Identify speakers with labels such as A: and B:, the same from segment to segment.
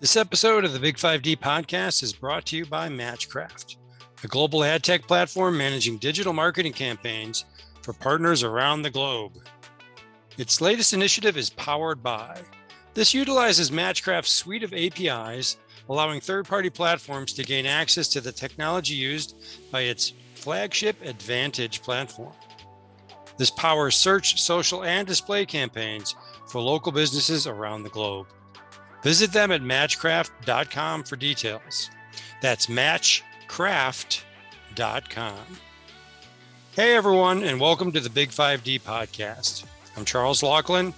A: This episode of the Big 5D podcast is brought to you by Matchcraft, a global ad tech platform managing digital marketing campaigns for partners around the globe. Its latest initiative is Powered By. This utilizes Matchcraft's suite of APIs, allowing third party platforms to gain access to the technology used by its flagship Advantage platform. This powers search, social, and display campaigns for local businesses around the globe. Visit them at matchcraft.com for details. That's matchcraft.com. Hey, everyone, and welcome to the Big 5D podcast. I'm Charles Laughlin,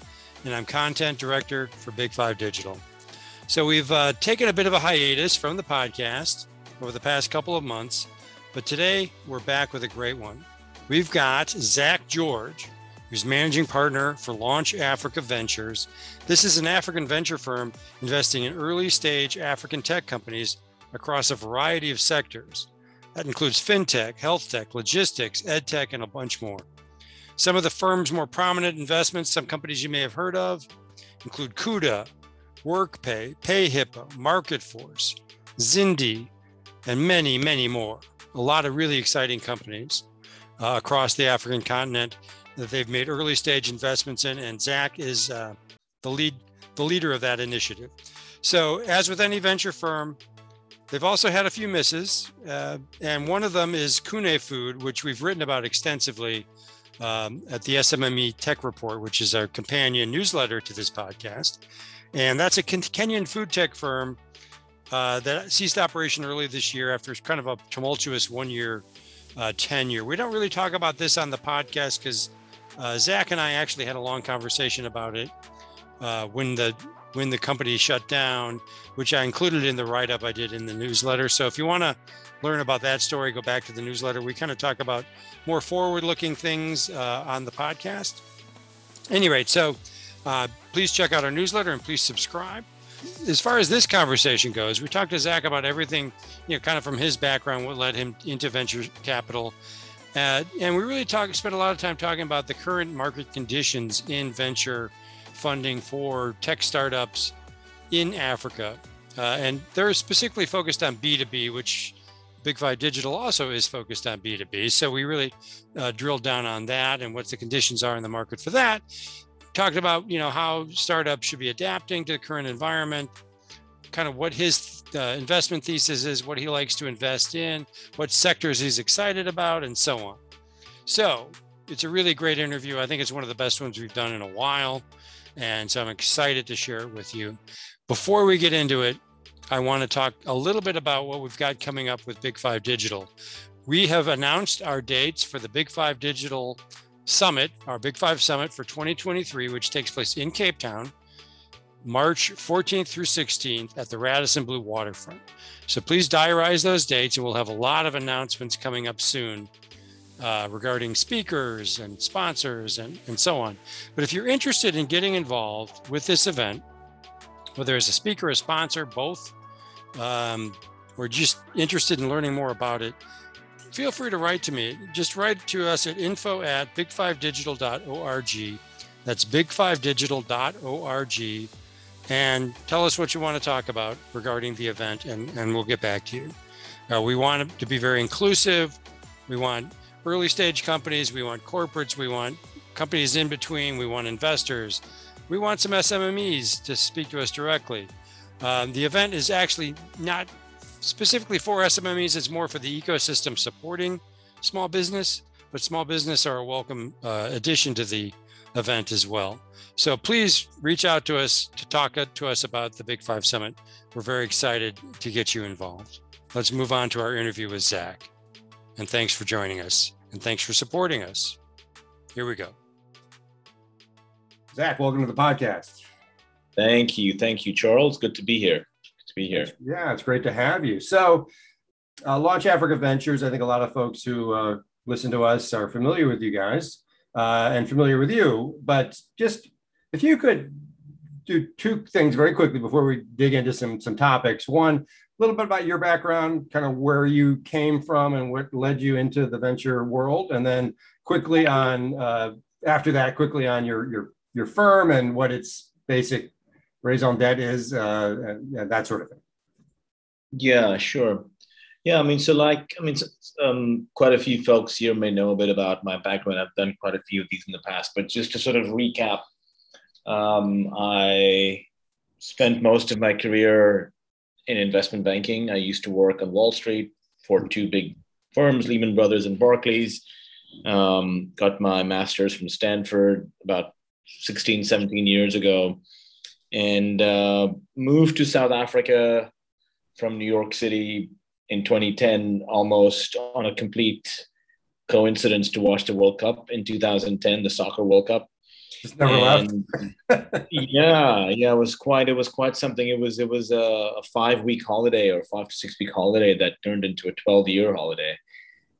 A: and I'm content director for Big 5 Digital. So, we've uh, taken a bit of a hiatus from the podcast over the past couple of months, but today we're back with a great one. We've got Zach George, who's managing partner for Launch Africa Ventures. This is an African venture firm investing in early stage African tech companies across a variety of sectors. That includes fintech, health tech, logistics, ed tech, and a bunch more. Some of the firm's more prominent investments, some companies you may have heard of, include Kuda, WorkPay, PayHippo, MarketForce, Zindi, and many, many more. A lot of really exciting companies uh, across the African continent that they've made early stage investments in, and Zach is uh, the lead the leader of that initiative. So, as with any venture firm, they've also had a few misses, uh, and one of them is Kune Food, which we've written about extensively um, at the SMME Tech Report, which is our companion newsletter to this podcast. And that's a Kenyan food tech firm uh, that ceased operation early this year after kind of a tumultuous one year uh, tenure. We don't really talk about this on the podcast because uh, Zach and I actually had a long conversation about it uh, when the when the company shut down, which I included in the write up I did in the newsletter. So if you want to learn about that story, go back to the newsletter. We kind of talk about more forward looking things uh, on the podcast. Any rate, so uh, please check out our newsletter and please subscribe. As far as this conversation goes, we talked to Zach about everything, you know, kind of from his background, what led him into venture capital, uh, and we really talk, spent a lot of time talking about the current market conditions in venture funding for tech startups in Africa. Uh, and they're specifically focused on B2B, which Big Five Digital also is focused on B2B. So we really uh, drilled down on that and what the conditions are in the market for that. Talked about, you know, how startups should be adapting to the current environment, kind of what his uh, investment thesis is, what he likes to invest in, what sectors he's excited about, and so on. So it's a really great interview. I think it's one of the best ones we've done in a while. And so I'm excited to share it with you. Before we get into it, I want to talk a little bit about what we've got coming up with Big Five Digital. We have announced our dates for the Big Five Digital Summit, our Big Five Summit for 2023, which takes place in Cape Town March 14th through 16th at the Radisson Blu Waterfront. So please diarize those dates, and we'll have a lot of announcements coming up soon uh, regarding speakers and sponsors and, and so on. But if you're interested in getting involved with this event, whether as a speaker, a sponsor, both, um, or just interested in learning more about it, feel free to write to me. Just write to us at info at big5digital.org. That's big5digital.org and tell us what you want to talk about regarding the event, and, and we'll get back to you. Uh, we want to be very inclusive. We want early stage companies, we want corporates, we want companies in between, we want investors, we want some SMMEs to speak to us directly. Um, the event is actually not specifically for SMMEs, it's more for the ecosystem supporting small business, but small business are a welcome uh, addition to the event as well. So please reach out to us to talk to us about the Big Five Summit. We're very excited to get you involved. Let's move on to our interview with Zach. And thanks for joining us. And thanks for supporting us. Here we go.
B: Zach, welcome to the podcast.
C: Thank you. Thank you, Charles. Good to be here. Good to be here.
B: Yeah, it's great to have you. So, uh, Launch Africa Ventures, I think a lot of folks who uh, listen to us are familiar with you guys uh, and familiar with you. But just if you could do two things very quickly before we dig into some some topics. One, a little bit about your background, kind of where you came from and what led you into the venture world, and then quickly on uh, after that, quickly on your your your firm and what its basic raison d'etre is, uh, and that sort of thing.
C: Yeah, sure. Yeah, I mean, so like, I mean, um, quite a few folks here may know a bit about my background. I've done quite a few of these in the past, but just to sort of recap, um, I spent most of my career in investment banking. I used to work on Wall Street for two big firms, Lehman Brothers and Barclays. Um, got my master's from Stanford about 16, 17 years ago, and uh, moved to South Africa from New York City in 2010, almost on a complete coincidence to watch the World Cup in 2010, the soccer World Cup.
B: Just never and,
C: left. yeah, yeah, it was quite it was quite something. It was it was a, a five week holiday or five to six week holiday that turned into a 12 year holiday.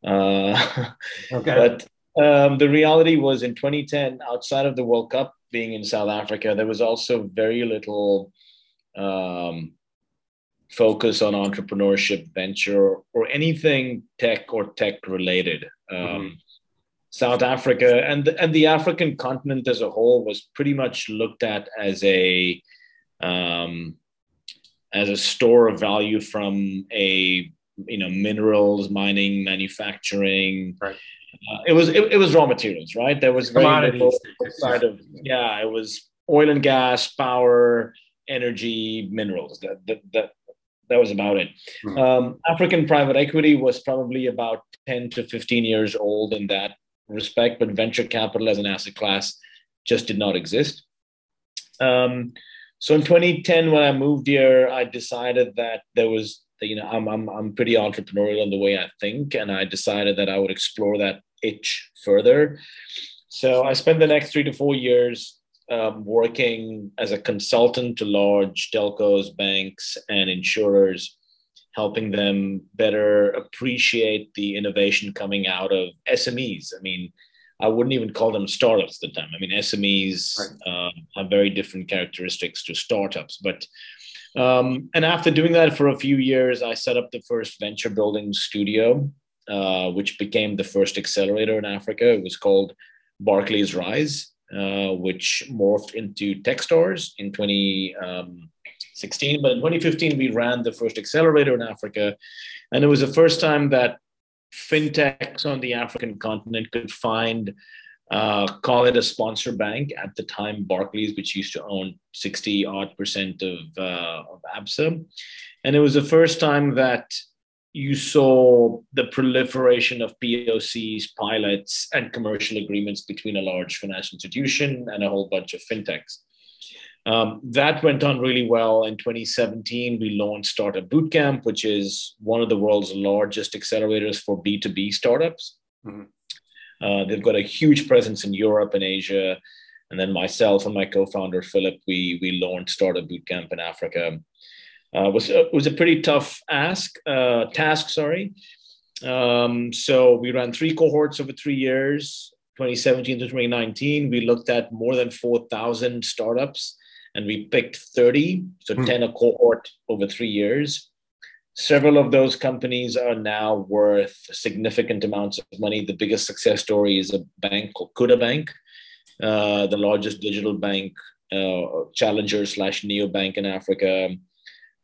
C: Uh, okay. But um, the reality was in 2010, outside of the World Cup being in South Africa, there was also very little um, focus on entrepreneurship, venture, or anything tech or tech related. Um, mm-hmm. South Africa and the, and the African continent as a whole was pretty much looked at as a um, as a store of value from a you know minerals, mining, manufacturing. Right. Uh, it was it, it, was raw materials, right? There was very little side of yeah, it was oil and gas, power, energy, minerals. That that that, that was about it. Mm-hmm. Um, African private equity was probably about ten to fifteen years old in that respect, but venture capital as an asset class just did not exist. Um, so in 2010, when I moved here, I decided that there was, you know, I'm, I'm, I'm pretty entrepreneurial in the way I think, and I decided that I would explore that itch further. So I spent the next three to four years um, working as a consultant to large telcos, banks, and insurers helping them better appreciate the innovation coming out of SMEs. I mean, I wouldn't even call them startups at the time. I mean, SMEs right. uh, have very different characteristics to startups. But um, and after doing that for a few years, I set up the first venture building studio, uh, which became the first accelerator in Africa. It was called Barclays Rise, uh, which morphed into tech Techstars in 20. Um, 16. But in 2015, we ran the first accelerator in Africa. And it was the first time that fintechs on the African continent could find, uh, call it a sponsor bank at the time, Barclays, which used to own 60 odd percent of, uh, of ABSA. And it was the first time that you saw the proliferation of POCs, pilots, and commercial agreements between a large financial institution and a whole bunch of fintechs. Um, that went on really well. In 2017, we launched Startup Bootcamp, which is one of the world's largest accelerators for B2B startups. Mm-hmm. Uh, they've got a huge presence in Europe and Asia. And then myself and my co-founder Philip, we we launched Startup Bootcamp in Africa. Uh, was uh, was a pretty tough ask uh, task. Sorry. Um, so we ran three cohorts over three years, 2017 to 2019. We looked at more than 4,000 startups and we picked 30, so hmm. 10 a cohort over three years. Several of those companies are now worth significant amounts of money. The biggest success story is a bank called Kuda Bank, uh, the largest digital bank, uh, challenger slash neobank in Africa.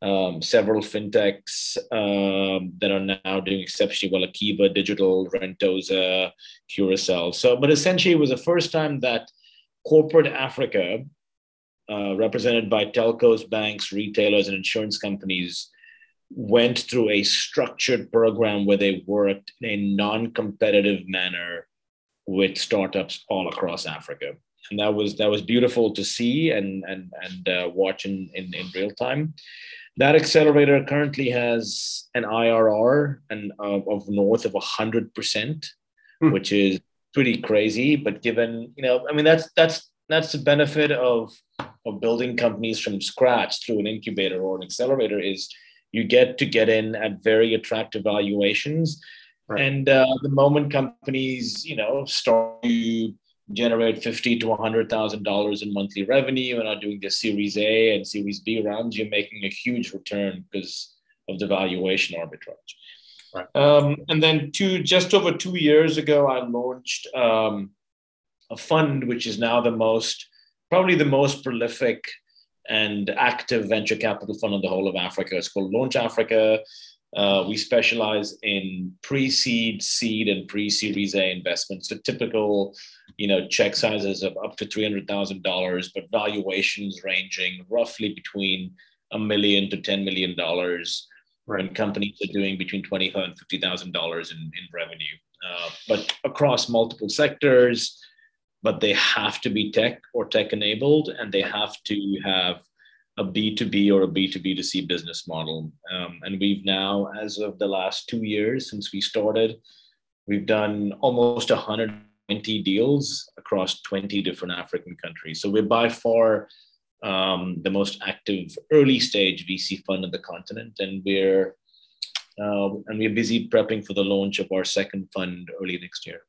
C: Um, several fintechs um, that are now doing exceptionally well Akiba, Digital, Rentoza, Curacell. So, but essentially, it was the first time that corporate Africa uh, represented by telcos, banks, retailers, and insurance companies, went through a structured program where they worked in a non competitive manner with startups all across Africa. And that was that was beautiful to see and and and uh, watch in, in, in real time. That accelerator currently has an IRR and uh, of north of hundred percent, hmm. which is pretty crazy. But given you know, I mean, that's that's that's the benefit of of building companies from scratch through an incubator or an accelerator is you get to get in at very attractive valuations right. and uh, the moment companies you know start to generate 50 to 100000 dollars in monthly revenue and are doing the series a and series b rounds you're making a huge return because of the valuation arbitrage right. um, and then two just over two years ago i launched um, a fund which is now the most probably the most prolific and active venture capital fund in the whole of Africa. It's called Launch Africa. Uh, we specialize in pre-seed, seed, and pre-series A investments. So typical, you know, check sizes of up to three hundred thousand dollars, but valuations ranging roughly between a million to ten million dollars. Right. When companies are doing between twenty-five and fifty thousand dollars in in revenue, uh, but across multiple sectors. But they have to be tech or tech enabled, and they have to have a B2B or a B2B2C business model. Um, and we've now, as of the last two years since we started, we've done almost 120 deals across 20 different African countries. So we're by far um, the most active early stage VC fund on the continent. And we're uh, and we're busy prepping for the launch of our second fund early next year.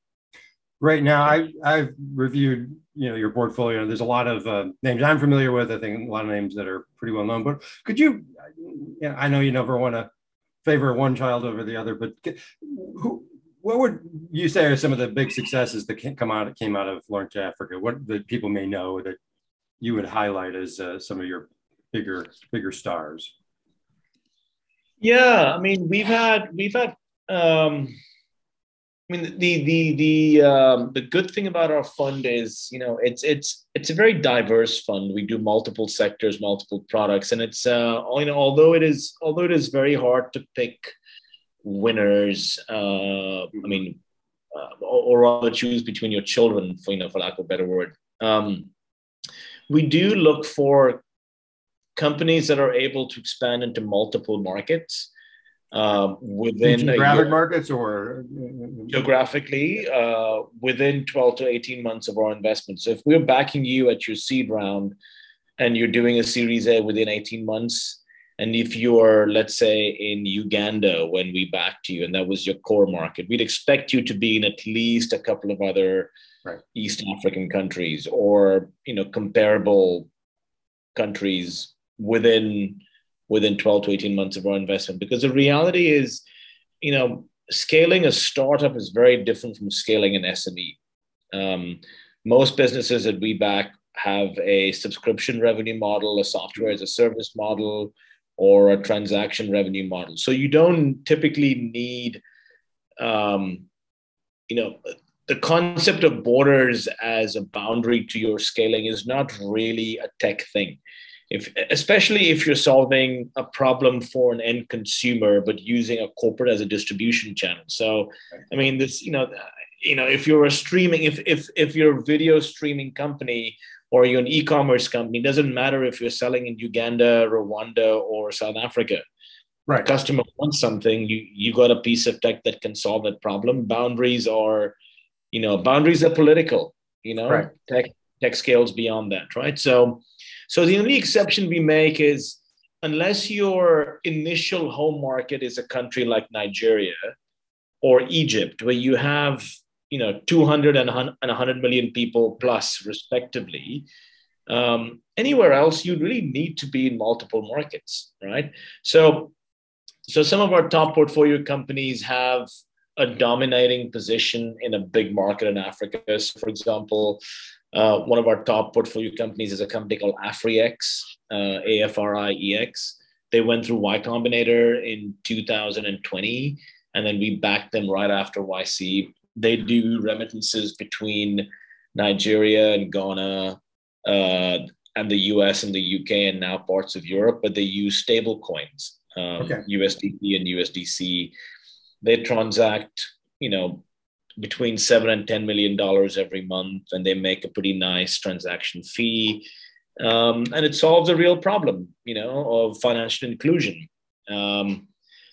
B: Right now, I, I've reviewed you know your portfolio. There's a lot of uh, names I'm familiar with. I think a lot of names that are pretty well known. But could you? you know, I know you never want to favor one child over the other, but who? What would you say are some of the big successes that come out came out of Launch Africa? What that people may know that you would highlight as uh, some of your bigger bigger stars?
C: Yeah, I mean we've had we've had um, I mean, the the the um, the good thing about our fund is, you know, it's it's it's a very diverse fund. We do multiple sectors, multiple products, and it's uh, you know, although it is although it is very hard to pick winners. Uh, I mean, uh, or, or rather choose between your children, for you know, for lack of a better word. Um, we do look for companies that are able to expand into multiple markets uh, within
B: geographic markets or
C: geographically uh, within 12 to 18 months of our investment. So if we're backing you at your seed round and you're doing a series A within 18 months, and if you're, let's say, in Uganda when we backed you and that was your core market, we'd expect you to be in at least a couple of other right. East African countries or you know comparable countries within within 12 to 18 months of our investment. Because the reality is, you know, scaling a startup is very different from scaling an SME. Um, most businesses that we back have a subscription revenue model, a software as a service model, or a transaction revenue model. So you don't typically need, um, you know, the concept of borders as a boundary to your scaling is not really a tech thing if especially if you're solving a problem for an end consumer but using a corporate as a distribution channel. So i mean this you know you know if you're a streaming if if if you're a video streaming company or you're an e-commerce company doesn't matter if you're selling in uganda rwanda or south africa. Right. customer wants something you you got a piece of tech that can solve that problem. Boundaries are you know boundaries are political you know? Right. tech tech scales beyond that right? So so the only exception we make is unless your initial home market is a country like Nigeria or Egypt, where you have you know 200 and 100 million people plus respectively um, anywhere else you really need to be in multiple markets right? So so some of our top portfolio companies have a dominating position in a big market in africa. So for example uh, one of our top portfolio companies is a company called AfriEx, uh, AFRIEX. They went through Y Combinator in 2020, and then we backed them right after YC. They do remittances between Nigeria and Ghana, uh, and the US and the UK, and now parts of Europe, but they use stable coins, um, okay. USDT and USDC. They transact, you know, between seven and ten million dollars every month, and they make a pretty nice transaction fee. Um, and it solves a real problem, you know, of financial inclusion. Um,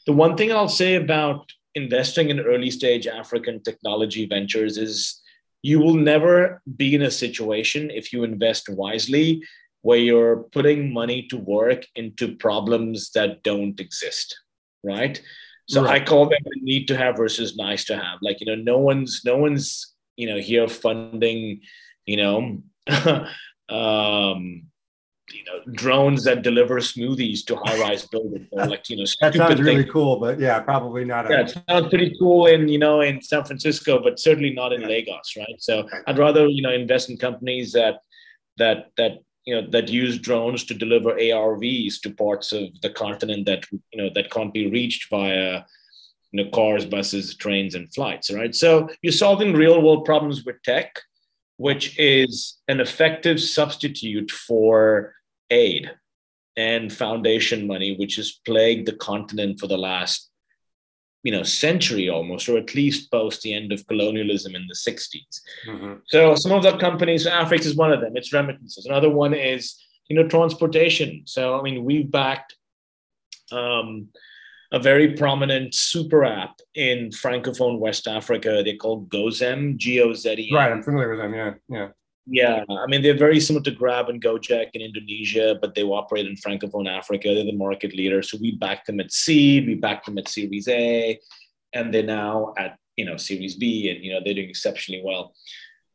C: the one thing I'll say about investing in early stage African technology ventures is you will never be in a situation if you invest wisely where you're putting money to work into problems that don't exist, right? So right. I call them the need to have versus nice to have. Like, you know, no one's no one's, you know, here funding, you know, um, you know, drones that deliver smoothies to high-rise buildings. Or like, you know,
B: that sounds really things. cool, but yeah, probably not.
C: Yeah, it sounds pretty cool in you know in San Francisco, but certainly not in yeah. Lagos, right? So I'd rather you know invest in companies that that that you know that use drones to deliver ARVs to parts of the continent that you know that can't be reached via you know cars, buses, trains, and flights. Right. So you're solving real world problems with tech, which is an effective substitute for aid and foundation money, which has plagued the continent for the last you know century almost or at least post the end of colonialism in the 60s mm-hmm. so some of the companies Afriex is one of them it's remittances. Another one is you know transportation. So i mean we backed um, a very prominent super app in francophone west africa. They call gozem g-o-z-e
B: right i'm familiar with them yeah yeah
C: yeah, I mean they're very similar to Grab and Gojek in Indonesia, but they operate in Francophone Africa. They're the market leader, so we backed them at seed, we backed them at Series A, and they're now at you know Series B, and you know they're doing exceptionally well.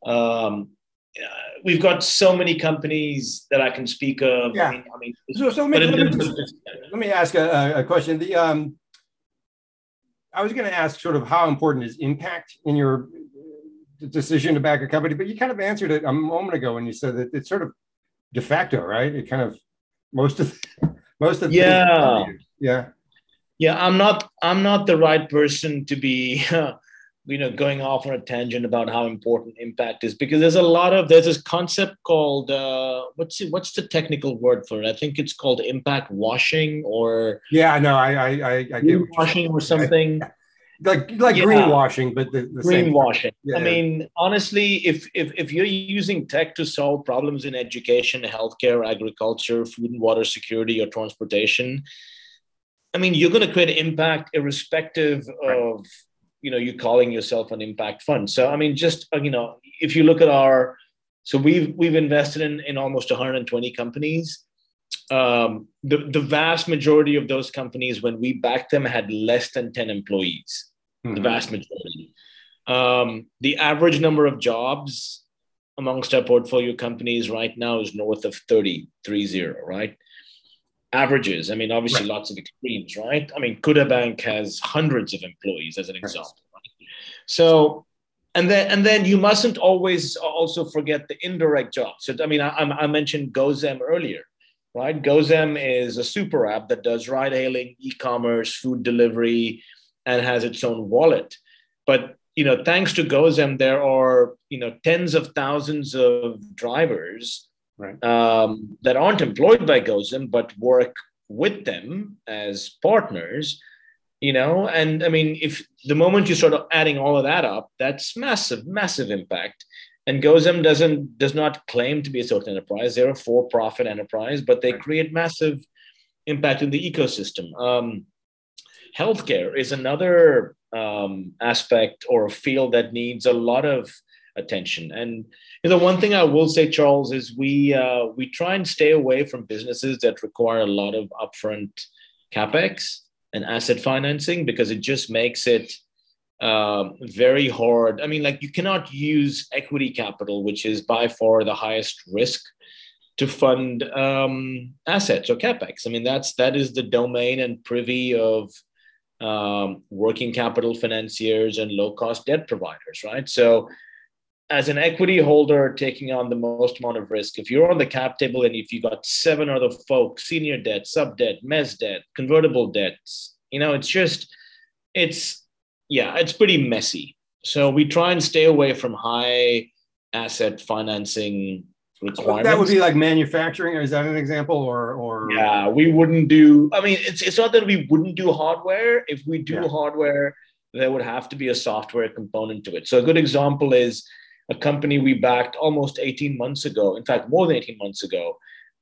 C: Um, uh, we've got so many companies that I can speak of.
B: Yeah. I mean, I mean so, so let, me, let, me just, let me ask a, a question. The um, I was going to ask sort of how important is impact in your decision to back a company, but you kind of answered it a moment ago when you said that it's sort of de facto, right? It kind of most of most of
C: yeah
B: yeah
C: yeah. I'm not I'm not the right person to be. you know going off on a tangent about how important impact is because there's a lot of there's this concept called uh, what's it, what's the technical word for it i think it's called impact washing or
B: yeah no i i i, I
C: get washing or something
B: like like yeah. greenwashing, but the, the
C: greenwashing. Yeah, I mean, honestly, if, if if you're using tech to solve problems in education, healthcare, agriculture, food and water security, or transportation, I mean, you're going to create impact irrespective right. of you know you calling yourself an impact fund. So I mean, just uh, you know, if you look at our, so we've we've invested in in almost 120 companies. Um, the, the vast majority of those companies, when we backed them, had less than 10 employees mm-hmm. the vast majority. Um, the average number of jobs amongst our portfolio companies right now is north of 30, 30, right? Averages. I mean, obviously right. lots of extremes, right? I mean, Kuda Bank has hundreds of employees as an example. Right? So, and then and then you mustn't always also forget the indirect jobs. So, I mean, I, I mentioned Gozem earlier right? Gozem is a super app that does ride hailing, e commerce, food delivery, and has its own wallet. But you know, thanks to Gozem, there are you know tens of thousands of drivers right. um, that aren't employed by Gozem but work with them as partners. You know, and I mean, if the moment you start adding all of that up, that's massive, massive impact. And Gozem doesn't does not claim to be a social enterprise. They're a for-profit enterprise, but they right. create massive impact in the ecosystem. Um, healthcare is another um, aspect or field that needs a lot of attention. And you know, one thing I will say, Charles, is we uh, we try and stay away from businesses that require a lot of upfront capex and asset financing because it just makes it um, very hard. I mean, like you cannot use equity capital, which is by far the highest risk, to fund um, assets or capex. I mean, that's that is the domain and privy of um, working capital financiers and low cost debt providers, right? So, as an equity holder taking on the most amount of risk, if you're on the cap table and if you got seven other folks, senior debt, sub debt, mezz debt, convertible debts, you know, it's just, it's, yeah, it's pretty messy. So we try and stay away from high asset financing.
B: That would be like manufacturing. or Is that an example, or or?
C: Yeah, we wouldn't do. I mean, it's it's not that we wouldn't do hardware. If we do yeah. hardware, there would have to be a software component to it. So a good example is a company we backed almost 18 months ago. In fact, more than 18 months ago,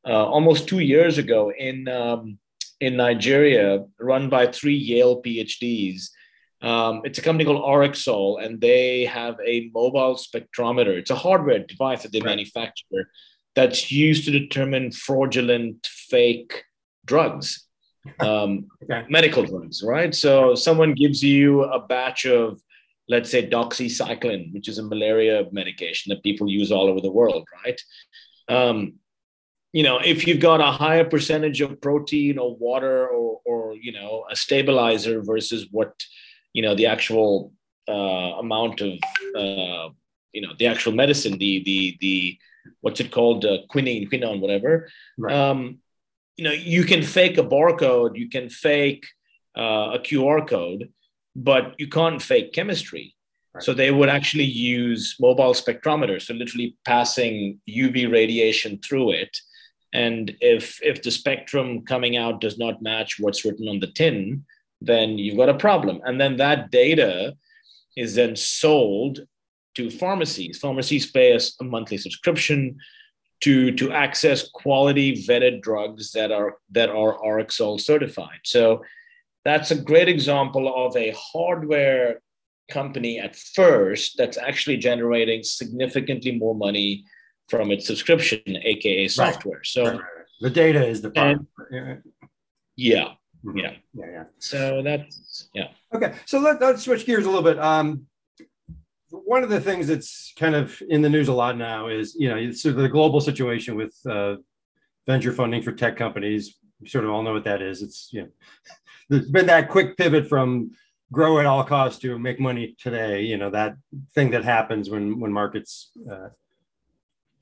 C: uh, almost two years ago in um, in Nigeria, run by three Yale PhDs. Um, it's a company called RxAll, and they have a mobile spectrometer. It's a hardware device that they right. manufacture that's used to determine fraudulent, fake drugs, um, okay. medical drugs, right? So someone gives you a batch of, let's say, doxycycline, which is a malaria medication that people use all over the world, right? Um, you know, if you've got a higher percentage of protein or water or, or you know, a stabilizer versus what you know the actual uh, amount of uh, you know the actual medicine, the the the what's it called, uh, quinine, quinone, whatever. Right. Um, you know, you can fake a barcode, you can fake uh, a QR code, but you can't fake chemistry. Right. So they would actually use mobile spectrometers, so literally passing UV radiation through it. And if if the spectrum coming out does not match what's written on the tin, then you've got a problem. And then that data is then sold to pharmacies. Pharmacies pay us a monthly subscription to to access quality vetted drugs that are that are RxAll certified. So that's a great example of a hardware company at first that's actually generating significantly more money from its subscription, aka software. Right. So right,
B: the data is the
C: problem. yeah. Mm-hmm. Yeah. Yeah. Yeah. So that's yeah.
B: Okay. So let, us switch gears a little bit. Um, one of the things that's kind of in the news a lot now is you know so the global situation with uh, venture funding for tech companies. We sort of all know what that is. It's you know there's been that quick pivot from grow at all costs to make money today. You know that thing that happens when when markets uh,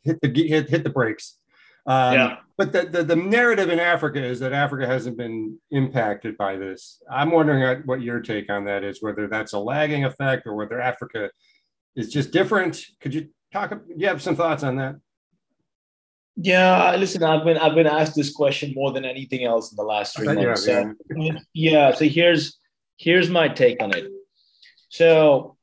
B: hit the hit, hit the brakes. Um, yeah. But the, the, the narrative in Africa is that Africa hasn't been impacted by this. I'm wondering what your take on that is, whether that's a lagging effect or whether Africa is just different. Could you talk? Do you have some thoughts on that?
C: Yeah, listen, I've been I've been asked this question more than anything else in the last three months. So, yeah. yeah, so here's here's my take on it. So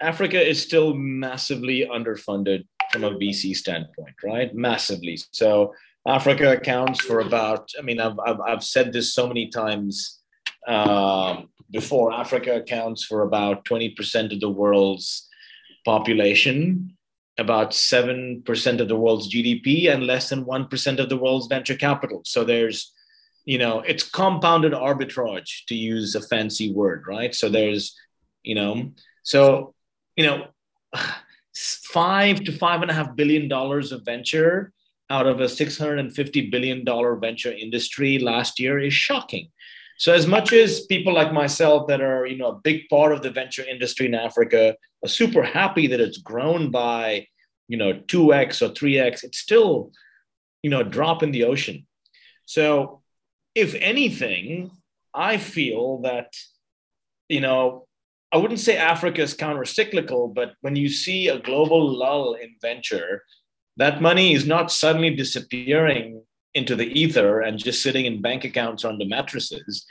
C: Africa is still massively underfunded from a VC standpoint, right? Massively. So Africa accounts for about, I mean, I've, I've, I've said this so many times um, before, Africa accounts for about 20% of the world's population, about 7% of the world's GDP, and less than 1% of the world's venture capital. So there's, you know, it's compounded arbitrage to use a fancy word, right? So there's, you know, so, you know, five to five and a half billion dollars of venture out of a 650 billion dollar venture industry last year is shocking. So as much as people like myself that are, you know, a big part of the venture industry in Africa are super happy that it's grown by, you know, 2x or 3x, it's still, you know, a drop in the ocean. So if anything, I feel that, you know, I wouldn't say Africa is counter-cyclical, but when you see a global lull in venture, that money is not suddenly disappearing into the ether and just sitting in bank accounts under mattresses.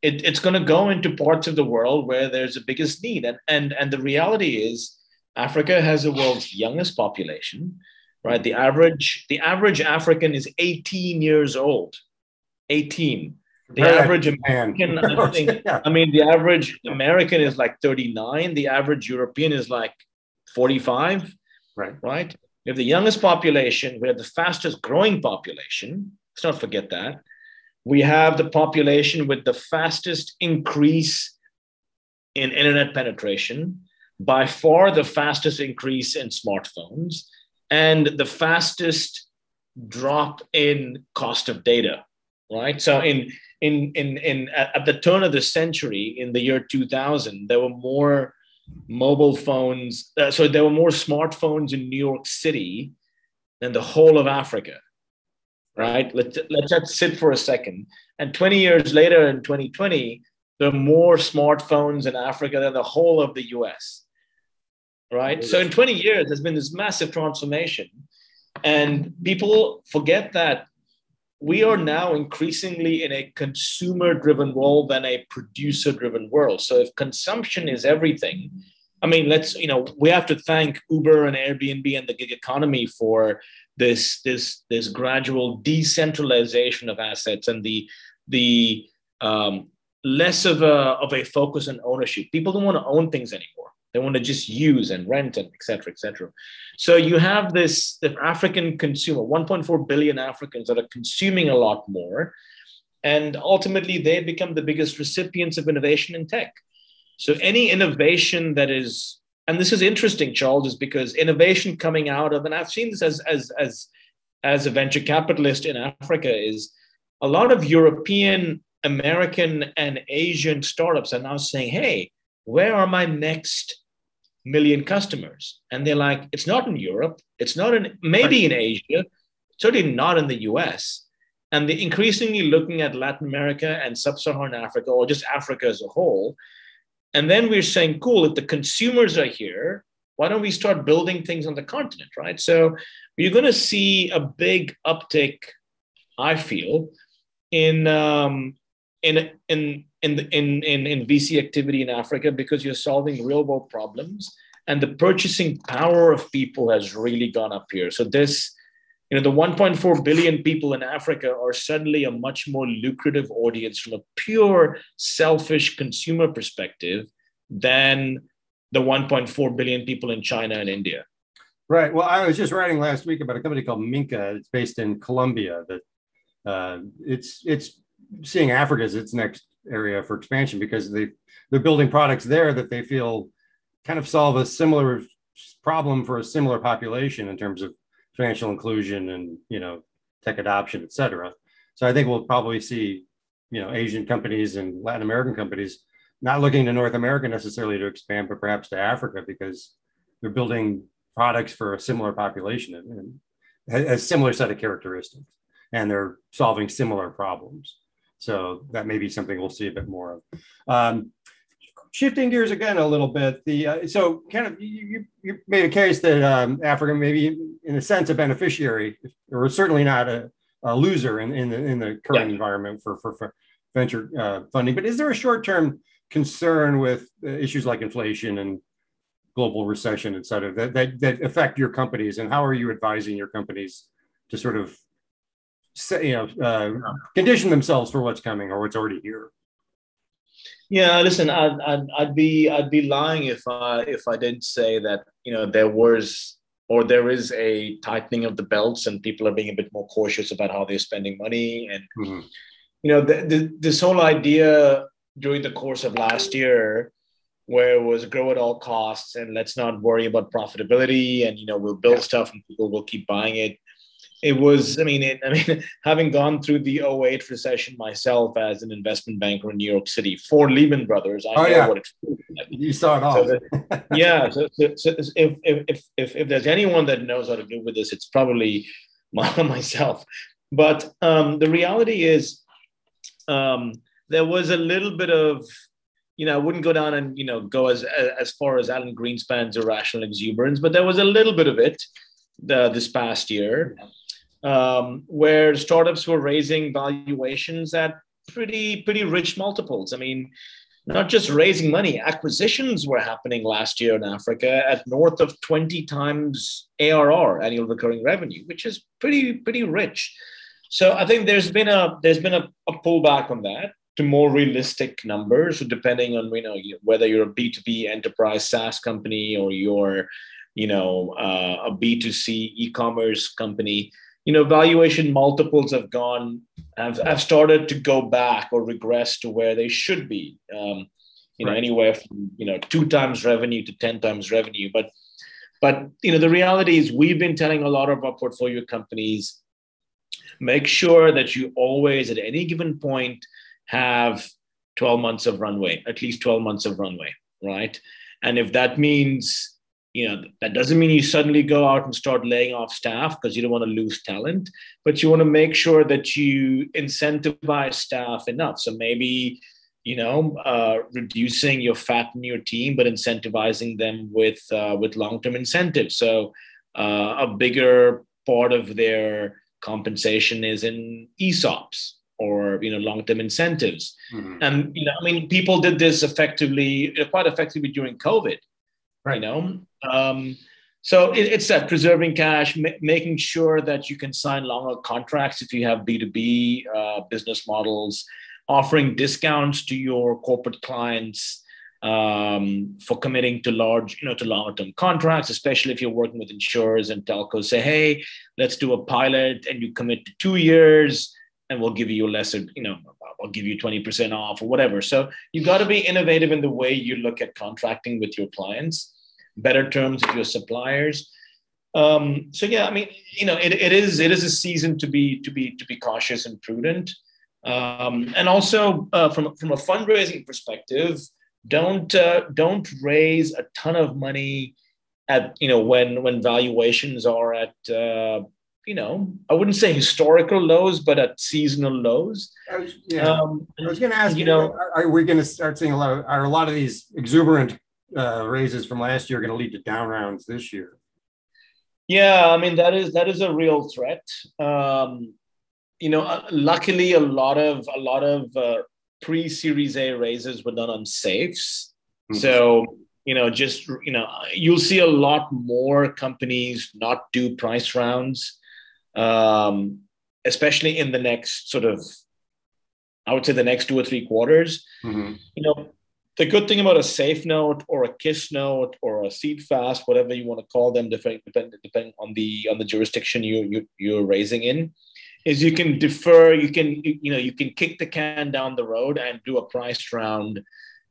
C: It, it's going to go into parts of the world where there's the biggest need. And, and, and the reality is Africa has the world's youngest population, right? The average, the average African is 18 years old, 18 the right. average American, I think, yeah. I mean, the average American is like 39. The average European is like 45.
B: Right.
C: Right. We have the youngest population. We have the fastest growing population. Let's not forget that. We have the population with the fastest increase in internet penetration, by far the fastest increase in smartphones, and the fastest drop in cost of data. Right. So in in in in at the turn of the century in the year 2000 there were more mobile phones uh, so there were more smartphones in new york city than the whole of africa right? Let's let's just sit for a second. And 20 years later in 2020 there are more smartphones in africa than the whole of the us right? So in 20 years there's been this massive transformation. And people forget that we are now increasingly in a consumer driven world than a producer driven world. So if consumption is everything, I mean, let's, you know, we have to thank Uber and Airbnb and the gig economy for this, this, this gradual decentralization of assets and the, the um, less of a, of a focus on ownership. People don't want to own things anymore. They want to just use and rent and et cetera, et cetera. So you have this African consumer, 1.4 billion Africans that are consuming a lot more. And ultimately, they become the biggest recipients of innovation in tech. So any innovation that is, and this is interesting, Charles, is because innovation coming out of, and I've seen this as as as as a venture capitalist in Africa, is a lot of European, American, and Asian startups are now saying, hey, where are my next million customers. And they're like, it's not in Europe, it's not in maybe in Asia, certainly not in the US. And they're increasingly looking at Latin America and sub Saharan Africa, or just Africa as a whole. And then we're saying, cool, if the consumers are here, why don't we start building things on the continent, right? So you're going to see a big uptick, I feel, in um, in in in, in in in VC activity in Africa because you're solving real world problems, and the purchasing power of people has really gone up here. So this you know the 1.4 billion people in africa are suddenly a much more lucrative audience from a pure selfish consumer perspective than the 1.4 billion people in china and india.
A: Right. Well i was just writing last week about a company called minka. It's based in colombia that uh, it's it's seeing africa as its next area for expansion because they they're building products there that they feel kind of solve a similar problem for a similar population in terms of financial inclusion and you know tech adoption, et cetera. So I think we'll probably see you know Asian companies and Latin American companies not looking to North America necessarily to expand, but perhaps to Africa because they're building products for a similar population and, and a similar set of characteristics, and they're solving similar problems. So that may be something we'll see a bit more of. Um, shifting gears again a little bit, the uh, so kind of you, you made a case that um, Africa maybe in a sense a beneficiary, or certainly not a, a loser in, in the in the current yeah. environment for for, for venture uh, funding. But is there a short term concern with uh, issues like inflation and global recession, et cetera, that, that that affect your companies, and how are you advising your companies to sort of you know uh, condition themselves for what's coming or what's already here?
C: Yeah, listen, I'd, I'd, I'd be I'd be lying if I if I didn't say that you know there was or there is a tightening of the belts and people are being a bit more cautious about how they're spending money and mm-hmm. you know the, the, this whole idea during the course of last year where it was grow at all costs and let's not worry about profitability and you know we'll build yeah. stuff and people will keep buying it it was i mean it, i mean having gone through the 08 recession myself as an investment banker in new york city for lehman brothers i oh, know yeah. what it's
A: like. you saw it all so
C: that, yeah so, so, so, if, if, if, if there's anyone that knows how to do with this it's probably myself but um, the reality is um, there was a little bit of you know, I wouldn't go down and you know go as as far as Alan Greenspan's irrational exuberance, but there was a little bit of it the, this past year um, where startups were raising valuations at pretty pretty rich multiples. I mean, not just raising money, acquisitions were happening last year in Africa at north of 20 times ARR, annual recurring revenue, which is pretty pretty rich. So I think there's been a there's been a, a pullback on that to more realistic numbers, depending on you know whether you're a B2B enterprise SaaS company or you're you know uh, a B2C e-commerce company you know, valuation multiples have gone, have, have started to go back or regress to where they should be. Um, you know, anywhere from you know two times revenue to ten times revenue. But, but you know, the reality is we've been telling a lot of our portfolio companies, make sure that you always at any given point have 12 months of runway, at least 12 months of runway, right? And if that means you know that doesn't mean you suddenly go out and start laying off staff because you don't want to lose talent but you want to make sure that you incentivize staff enough so maybe you know uh, reducing your fat in your team but incentivizing them with uh, with long-term incentives so uh, a bigger part of their compensation is in esops or you know long-term incentives mm-hmm. and you know i mean people did this effectively quite effectively during covid right. you know um, so it, it's that preserving cash ma- making sure that you can sign longer contracts if you have b2b uh, business models offering discounts to your corporate clients um, for committing to large, you know, to longer term contracts, especially if you're working with insurers and telcos. Say, hey, let's do a pilot, and you commit to two years, and we'll give you a lesser, you know, I'll give you 20% off or whatever. So you've got to be innovative in the way you look at contracting with your clients better terms with your suppliers. Um, so yeah, I mean, you know, it, it is it is a season to be to be to be cautious and prudent. Um, and also uh, from from a fundraising perspective, don't uh, don't raise a ton of money at you know when when valuations are at uh, you know I wouldn't say historical lows, but at seasonal lows.
B: I was, yeah. Um, I was going to ask you, know, are, we going to start seeing a lot of are a lot of these exuberant uh, raises from last year are going to lead to down rounds this year?
C: Yeah, I mean that is that is a real threat. Um, you know, uh, luckily a lot of a lot of uh, pre Series A raises were done on safes. Mm-hmm. So, you know, just, you know, you'll see a lot more companies not do price rounds, um, especially in the next sort of, I would say the next two or three quarters. Mm-hmm. You know, the good thing about a safe note or a kiss note or a SeedFAST, whatever you want to call them, depending depend, depend on the on the jurisdiction you, you you're raising in, is you can defer you can you know you can kick the can down the road and do a price round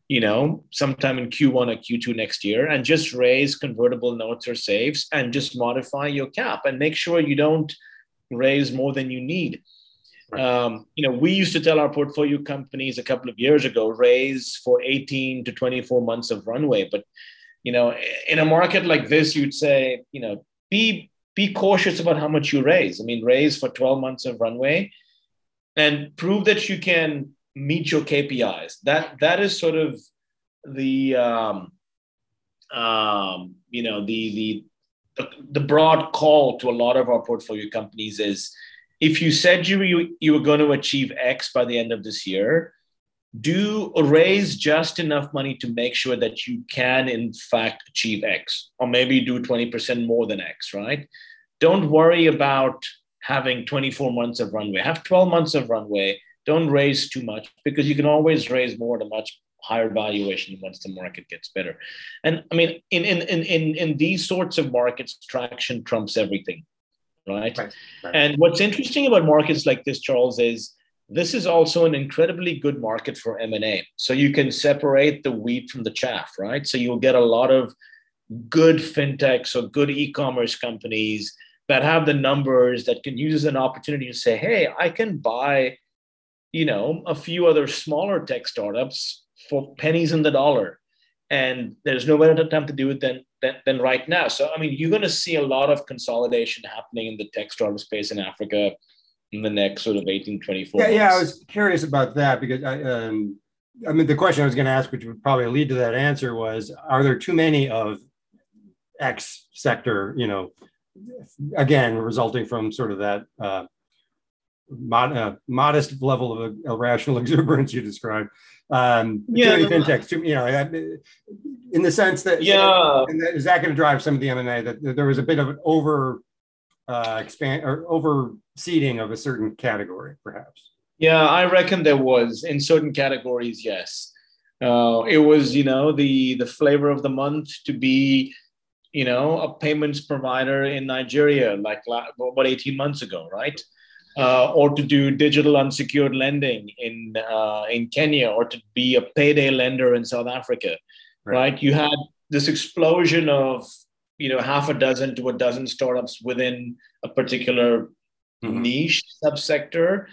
C: you know sometime in q1 or q2 next year and just raise convertible notes or safes and just modify your cap and make sure you don't raise more than you need um, you know we used to tell our portfolio companies a couple of years ago raise for 18 to 24 months of runway but you know in a market like this you'd say you know be be cautious about how much you raise. I mean, raise for 12 months of runway and prove that you can meet your KPIs. That that is sort of the um, um, you know the, the the broad call to a lot of our portfolio companies is if you said you you, you were going to achieve X by the end of this year, do raise just enough money to make sure that you can in fact achieve x or maybe do 20% more than x right? Don't worry about having 24 months of runway. Have 12 months of runway. Don't raise too much because you can always raise more at a much higher valuation once the market gets better. And i mean in in in in, in these sorts of markets traction trumps everything right? Right, right and what's interesting about markets like this charles is this is also an incredibly good market for M&A. So you can separate the wheat from the chaff, right? So you'll get a lot of good fintechs or good e-commerce companies that have the numbers that can use as an opportunity to say, hey, I can buy, you know, a few other smaller tech startups for pennies in the dollar. And there's no better time to do it than, than, than right now. So, I mean, you're going to see a lot of consolidation happening in the tech startup space in Africa in the next sort of 18, 24
B: yeah, months. Yeah, I was curious about that because I, um, I mean, the question I was going to ask, which would probably lead to that answer, was: Are there too many of X sector? You know, again, resulting from sort of that uh, mod, uh, modest level of irrational exuberance you described. Um, yeah, fintechs. You know, in the sense that
C: yeah,
B: is that going to drive some of the M and A? That there was a bit of an over uh, expand or overseeding of a certain category, perhaps?
C: Yeah, I reckon there was in certain categories. Yes, uh, it was you know the the flavor of the month to be you know a payments provider in Nigeria like about eighteen months ago, right? Uh, or to do digital unsecured lending in uh, in Kenya, or to be a payday lender in South Africa, right? right? You had this explosion of you know half a dozen to a dozen startups within a particular mm-hmm. niche subsector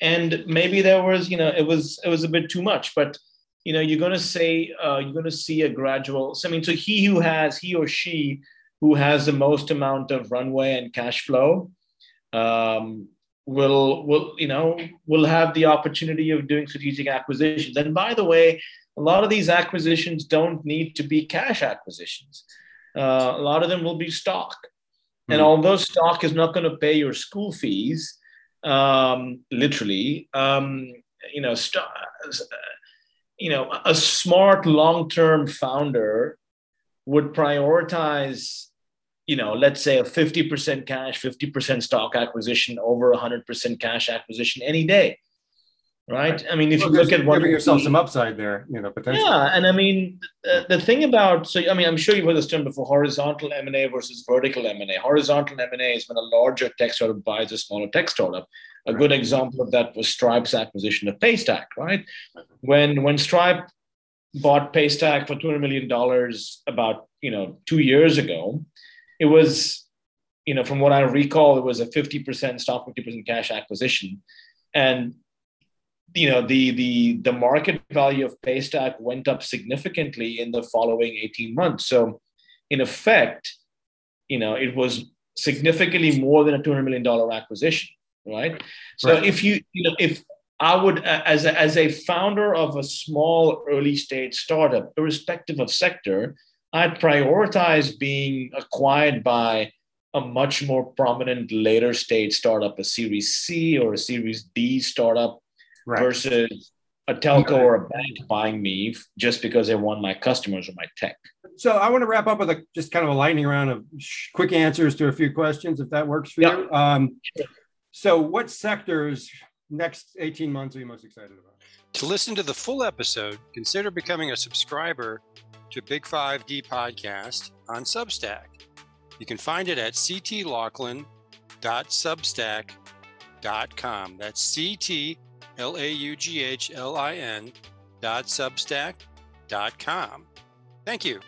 C: and maybe there was you know it was it was a bit too much but you know you're going to say uh, you're going to see a gradual so i mean so he who has he or she who has the most amount of runway and cash flow um, will will you know will have the opportunity of doing strategic acquisitions and by the way a lot of these acquisitions don't need to be cash acquisitions uh, a lot of them will be stock. Mm-hmm. And hmm. although stock is not going to pay your school fees, um, literally, um, you know, st- you know, a smart long-term founder would prioritize, you know, let's say a 50% cash, 50% stock acquisition over 100% cash acquisition any day right? right. I mean, if well, you look at
B: giving yourself some upside there, you know, potentially.
C: Yeah, and I mean, the, the thing about so I mean, I'm sure you've heard this term before: horizontal M and A versus vertical M and A. Horizontal M and A is when a larger tech startup buys a smaller tech startup. A right. good example of that was Stripe's acquisition of Paystack, right? When when Stripe bought Paystack for two hundred million dollars about you know two years ago, it was you know from what I recall, it was a fifty percent stock, fifty percent cash acquisition, and you know the the the market value of Paystack went up significantly in the following 18 months. So in effect, you know, it was significantly more than a 200 million dollar acquisition, right? So right. if you you know if I would as a, as a founder of a small early stage startup, irrespective of sector, I'd prioritize being acquired by a much more prominent later stage startup, a Series C or a Series D startup, right. versus a telco or a bank buying me just because they want my customers or my tech.
B: So I want to wrap up with a just kind of a lightning round of quick answers to a few questions, if that works for yep. you. Um, so, what sectors next 18 months are you most excited about?
A: To listen to the full episode, consider becoming a subscriber to Big 5D Podcast on Substack. You can find it at ctlaughlin.substack.com. That's C T L A U G H L I N dot substack dot com. Thank you.